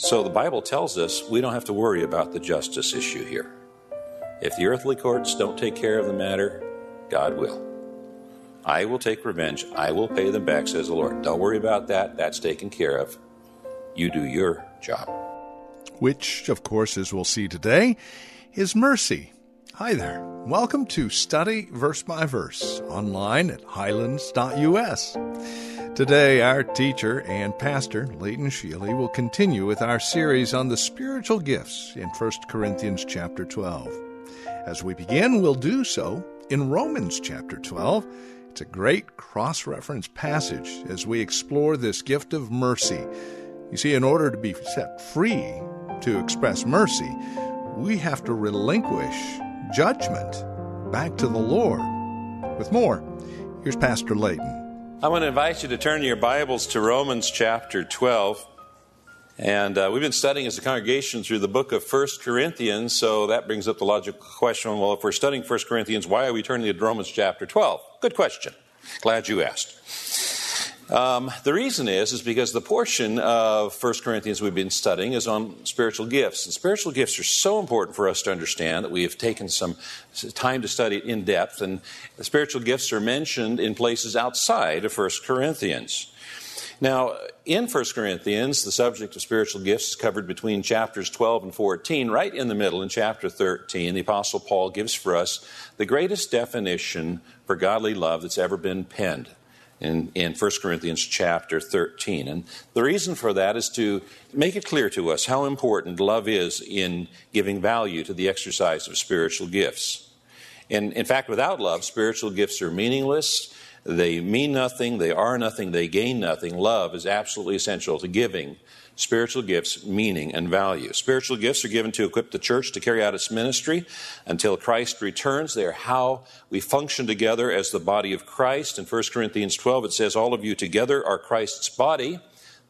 So the Bible tells us we don't have to worry about the justice issue here. If the earthly courts don't take care of the matter, God will. I will take revenge. I will pay them back, says the Lord. Don't worry about that. That's taken care of. You do your job. Which, of course, as we'll see today, is mercy. Hi there. Welcome to Study Verse by Verse online at highlands.us. Today, our teacher and pastor, Leighton Sheely, will continue with our series on the spiritual gifts in 1 Corinthians chapter 12. As we begin, we'll do so in Romans chapter 12. It's a great cross reference passage as we explore this gift of mercy. You see, in order to be set free to express mercy, we have to relinquish judgment back to the Lord. With more, here's Pastor Leighton. I want to invite you to turn your Bibles to Romans chapter 12. And uh, we've been studying as a congregation through the book of 1 Corinthians, so that brings up the logical question well, if we're studying 1 Corinthians, why are we turning to Romans chapter 12? Good question. Glad you asked. Um, the reason is is because the portion of 1 Corinthians we've been studying is on spiritual gifts. And spiritual gifts are so important for us to understand that we have taken some time to study it in depth. And the spiritual gifts are mentioned in places outside of 1 Corinthians. Now, in 1 Corinthians, the subject of spiritual gifts is covered between chapters 12 and 14. Right in the middle, in chapter 13, the Apostle Paul gives for us the greatest definition for godly love that's ever been penned in, in 1 Corinthians chapter 13. And the reason for that is to make it clear to us how important love is in giving value to the exercise of spiritual gifts. In, in fact, without love, spiritual gifts are meaningless. They mean nothing, they are nothing, they gain nothing. Love is absolutely essential to giving spiritual gifts meaning and value. Spiritual gifts are given to equip the church to carry out its ministry until Christ returns. They are how we function together as the body of Christ. In 1 Corinthians 12, it says, All of you together are Christ's body.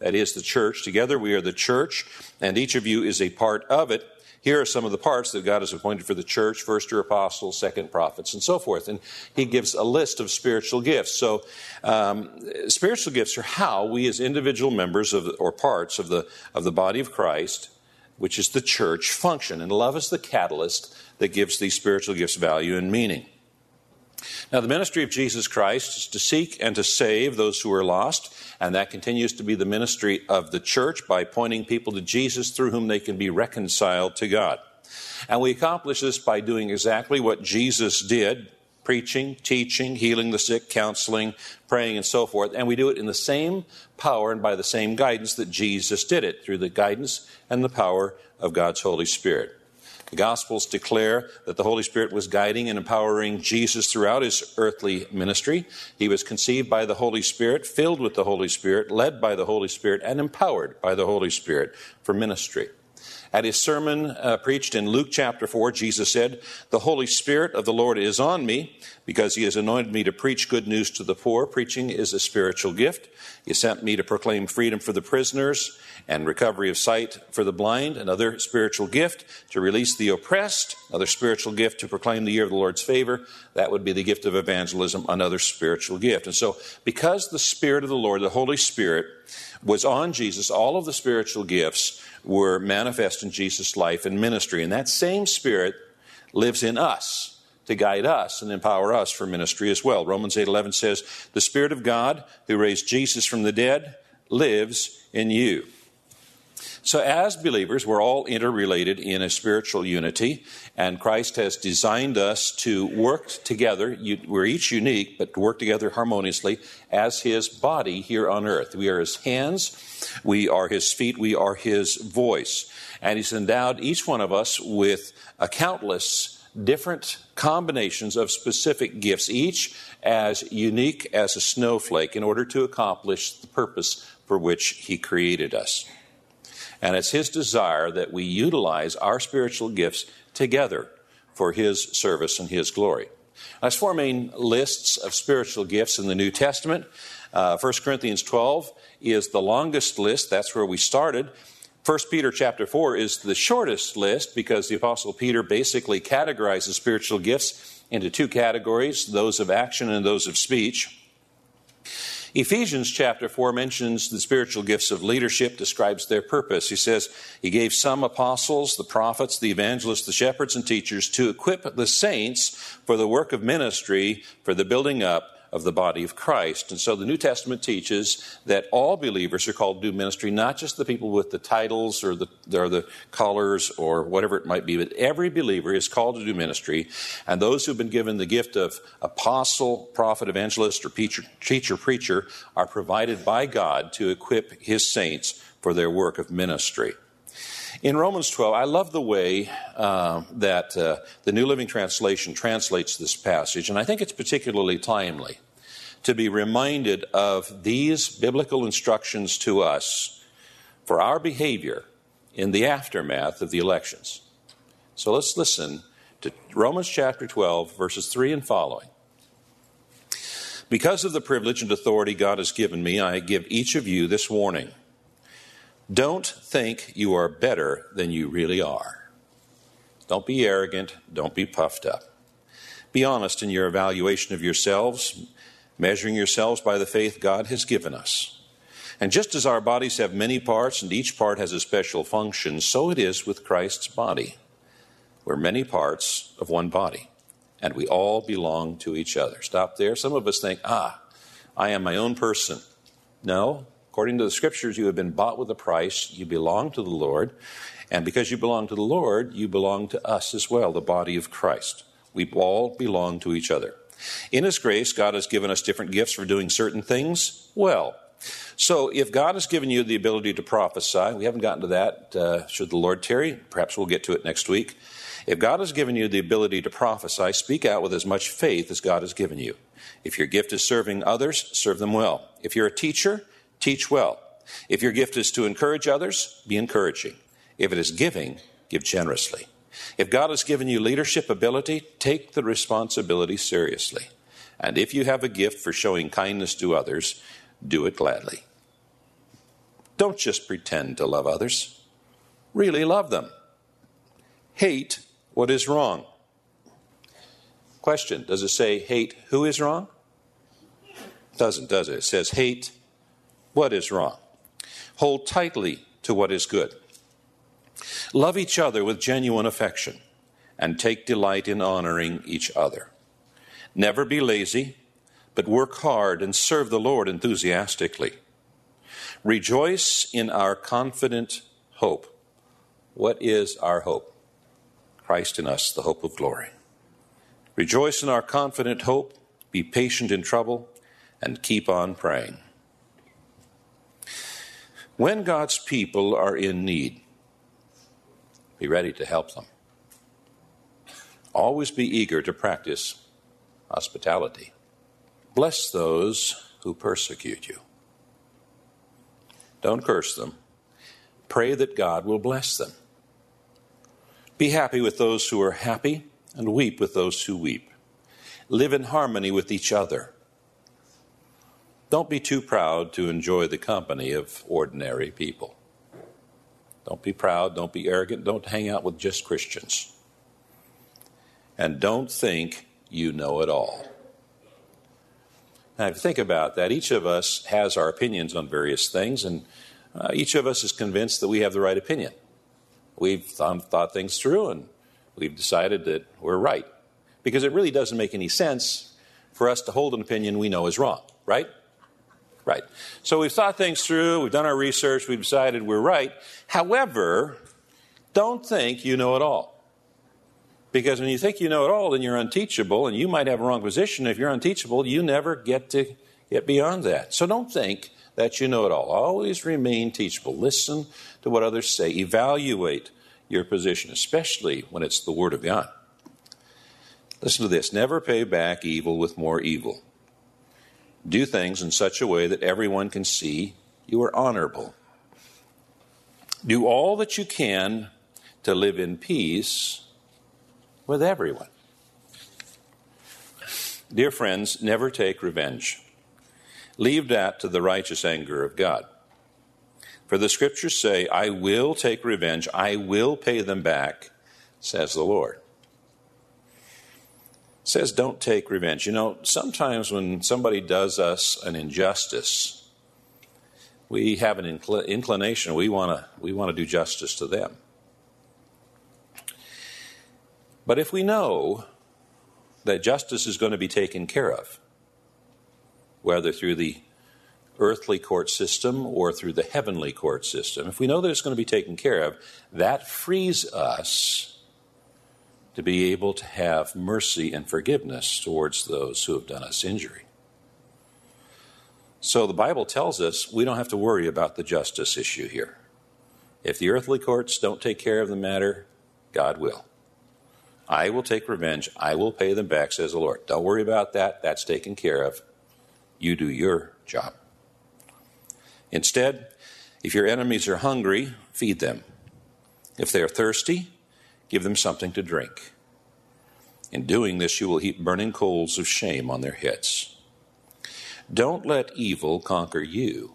That is the church. Together we are the church, and each of you is a part of it. Here are some of the parts that God has appointed for the church first your apostles, second prophets, and so forth. And he gives a list of spiritual gifts. So, um, spiritual gifts are how we, as individual members of, or parts of the, of the body of Christ, which is the church, function. And love is the catalyst that gives these spiritual gifts value and meaning. Now, the ministry of Jesus Christ is to seek and to save those who are lost, and that continues to be the ministry of the church by pointing people to Jesus through whom they can be reconciled to God. And we accomplish this by doing exactly what Jesus did preaching, teaching, healing the sick, counseling, praying, and so forth. And we do it in the same power and by the same guidance that Jesus did it, through the guidance and the power of God's Holy Spirit. The Gospels declare that the Holy Spirit was guiding and empowering Jesus throughout his earthly ministry. He was conceived by the Holy Spirit, filled with the Holy Spirit, led by the Holy Spirit, and empowered by the Holy Spirit for ministry. At his sermon uh, preached in Luke chapter 4, Jesus said, The Holy Spirit of the Lord is on me because he has anointed me to preach good news to the poor. Preaching is a spiritual gift. He sent me to proclaim freedom for the prisoners and recovery of sight for the blind, another spiritual gift to release the oppressed, another spiritual gift to proclaim the year of the Lord's favor. That would be the gift of evangelism, another spiritual gift. And so, because the Spirit of the Lord, the Holy Spirit, was on Jesus, all of the spiritual gifts were manifest in Jesus' life and ministry. And that same Spirit lives in us to guide us and empower us for ministry as well. Romans 8:11 says, "The Spirit of God who raised Jesus from the dead lives in you." So, as believers, we're all interrelated in a spiritual unity, and Christ has designed us to work together. We're each unique, but to work together harmoniously as His body here on earth. We are His hands, we are His feet, we are His voice. And He's endowed each one of us with a countless different combinations of specific gifts, each as unique as a snowflake, in order to accomplish the purpose for which He created us. And it's His desire that we utilize our spiritual gifts together for His service and His glory. There's four main lists of spiritual gifts in the New Testament. Uh, 1 Corinthians 12 is the longest list. That's where we started. 1 Peter chapter 4 is the shortest list because the Apostle Peter basically categorizes spiritual gifts into two categories those of action and those of speech. Ephesians chapter 4 mentions the spiritual gifts of leadership, describes their purpose. He says, He gave some apostles, the prophets, the evangelists, the shepherds, and teachers to equip the saints for the work of ministry, for the building up of the body of Christ. And so the New Testament teaches that all believers are called to do ministry, not just the people with the titles or the, or the collars or whatever it might be, but every believer is called to do ministry. And those who've been given the gift of apostle, prophet, evangelist, or teacher, teacher preacher are provided by God to equip his saints for their work of ministry. In Romans 12, I love the way uh, that uh, the New Living Translation translates this passage, and I think it's particularly timely to be reminded of these biblical instructions to us for our behavior in the aftermath of the elections. So let's listen to Romans chapter 12, verses 3 and following. Because of the privilege and authority God has given me, I give each of you this warning. Don't think you are better than you really are. Don't be arrogant. Don't be puffed up. Be honest in your evaluation of yourselves, measuring yourselves by the faith God has given us. And just as our bodies have many parts and each part has a special function, so it is with Christ's body. We're many parts of one body, and we all belong to each other. Stop there. Some of us think, ah, I am my own person. No, According to the scriptures, you have been bought with a price. You belong to the Lord. And because you belong to the Lord, you belong to us as well, the body of Christ. We all belong to each other. In His grace, God has given us different gifts for doing certain things well. So, if God has given you the ability to prophesy, we haven't gotten to that, uh, should the Lord tarry. Perhaps we'll get to it next week. If God has given you the ability to prophesy, speak out with as much faith as God has given you. If your gift is serving others, serve them well. If you're a teacher, teach well. If your gift is to encourage others, be encouraging. If it is giving, give generously. If God has given you leadership ability, take the responsibility seriously. And if you have a gift for showing kindness to others, do it gladly. Don't just pretend to love others, really love them. Hate what is wrong. Question Does it say hate who is wrong? It doesn't, does it? It says hate what is wrong. Hold tightly to what is good. Love each other with genuine affection and take delight in honoring each other. Never be lazy, but work hard and serve the Lord enthusiastically. Rejoice in our confident hope. What is our hope? Christ in us, the hope of glory. Rejoice in our confident hope, be patient in trouble, and keep on praying. When God's people are in need, be ready to help them. Always be eager to practice hospitality. Bless those who persecute you. Don't curse them. Pray that God will bless them. Be happy with those who are happy and weep with those who weep. Live in harmony with each other. Don't be too proud to enjoy the company of ordinary people. Don't be proud, don't be arrogant, don't hang out with just Christians. And don't think you know it all. Now, if you think about that, each of us has our opinions on various things, and uh, each of us is convinced that we have the right opinion. We've th- thought things through, and we've decided that we're right. Because it really doesn't make any sense for us to hold an opinion we know is wrong, right? Right. So we've thought things through, we've done our research, we've decided we're right. However, don't think you know it all. Because when you think you know it all, then you're unteachable, and you might have a wrong position. If you're unteachable, you never get to get beyond that. So don't think that you know it all. Always remain teachable. Listen to what others say. Evaluate your position, especially when it's the Word of God. Listen to this never pay back evil with more evil. Do things in such a way that everyone can see you are honorable. Do all that you can to live in peace with everyone. Dear friends, never take revenge. Leave that to the righteous anger of God. For the scriptures say, I will take revenge, I will pay them back, says the Lord. Says, don't take revenge. You know, sometimes when somebody does us an injustice, we have an incl- inclination, we want to we wanna do justice to them. But if we know that justice is going to be taken care of, whether through the earthly court system or through the heavenly court system, if we know that it's going to be taken care of, that frees us to be able to have mercy and forgiveness towards those who have done us injury. So the Bible tells us we don't have to worry about the justice issue here. If the earthly courts don't take care of the matter, God will. I will take revenge. I will pay them back, says the Lord. Don't worry about that. That's taken care of. You do your job. Instead, if your enemies are hungry, feed them. If they are thirsty, give them something to drink. In doing this, you will heap burning coals of shame on their heads. Don't let evil conquer you,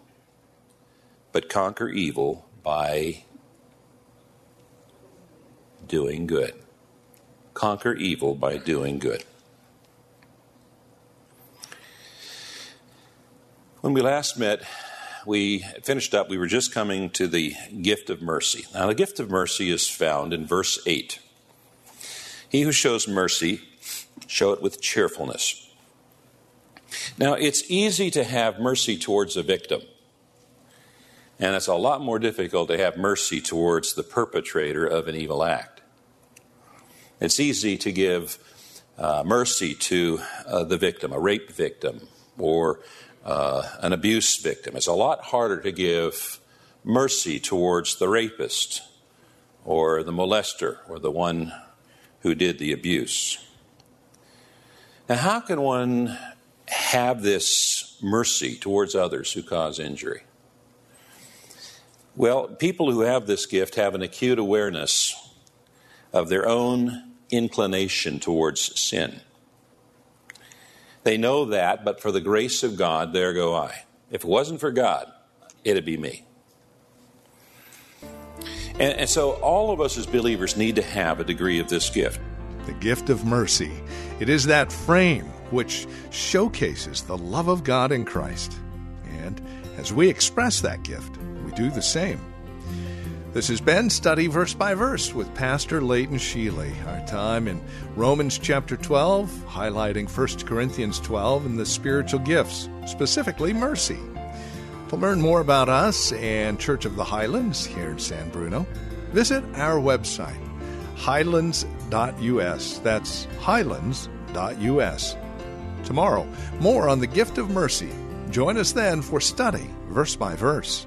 but conquer evil by doing good conquer evil by doing good. When we last met, we finished up, we were just coming to the gift of mercy. Now, the gift of mercy is found in verse 8. He who shows mercy, show it with cheerfulness. Now, it's easy to have mercy towards a victim, and it's a lot more difficult to have mercy towards the perpetrator of an evil act. It's easy to give uh, mercy to uh, the victim, a rape victim, or uh, an abuse victim. It's a lot harder to give mercy towards the rapist, or the molester, or the one who did the abuse. Now, how can one have this mercy towards others who cause injury? Well, people who have this gift have an acute awareness of their own inclination towards sin. They know that, but for the grace of God, there go I. If it wasn't for God, it'd be me. And, and, so, all of us as believers need to have a degree of this gift. The gift of mercy. It is that frame which showcases the love of God in Christ. And as we express that gift, we do the same. This has been Study Verse by Verse with Pastor Leighton Sheely. Our time in Romans chapter 12, highlighting 1 Corinthians 12 and the spiritual gifts, specifically mercy. To learn more about us and Church of the Highlands here in San Bruno, visit our website, highlands.us. That's highlands.us. Tomorrow, more on the gift of mercy. Join us then for study, verse by verse.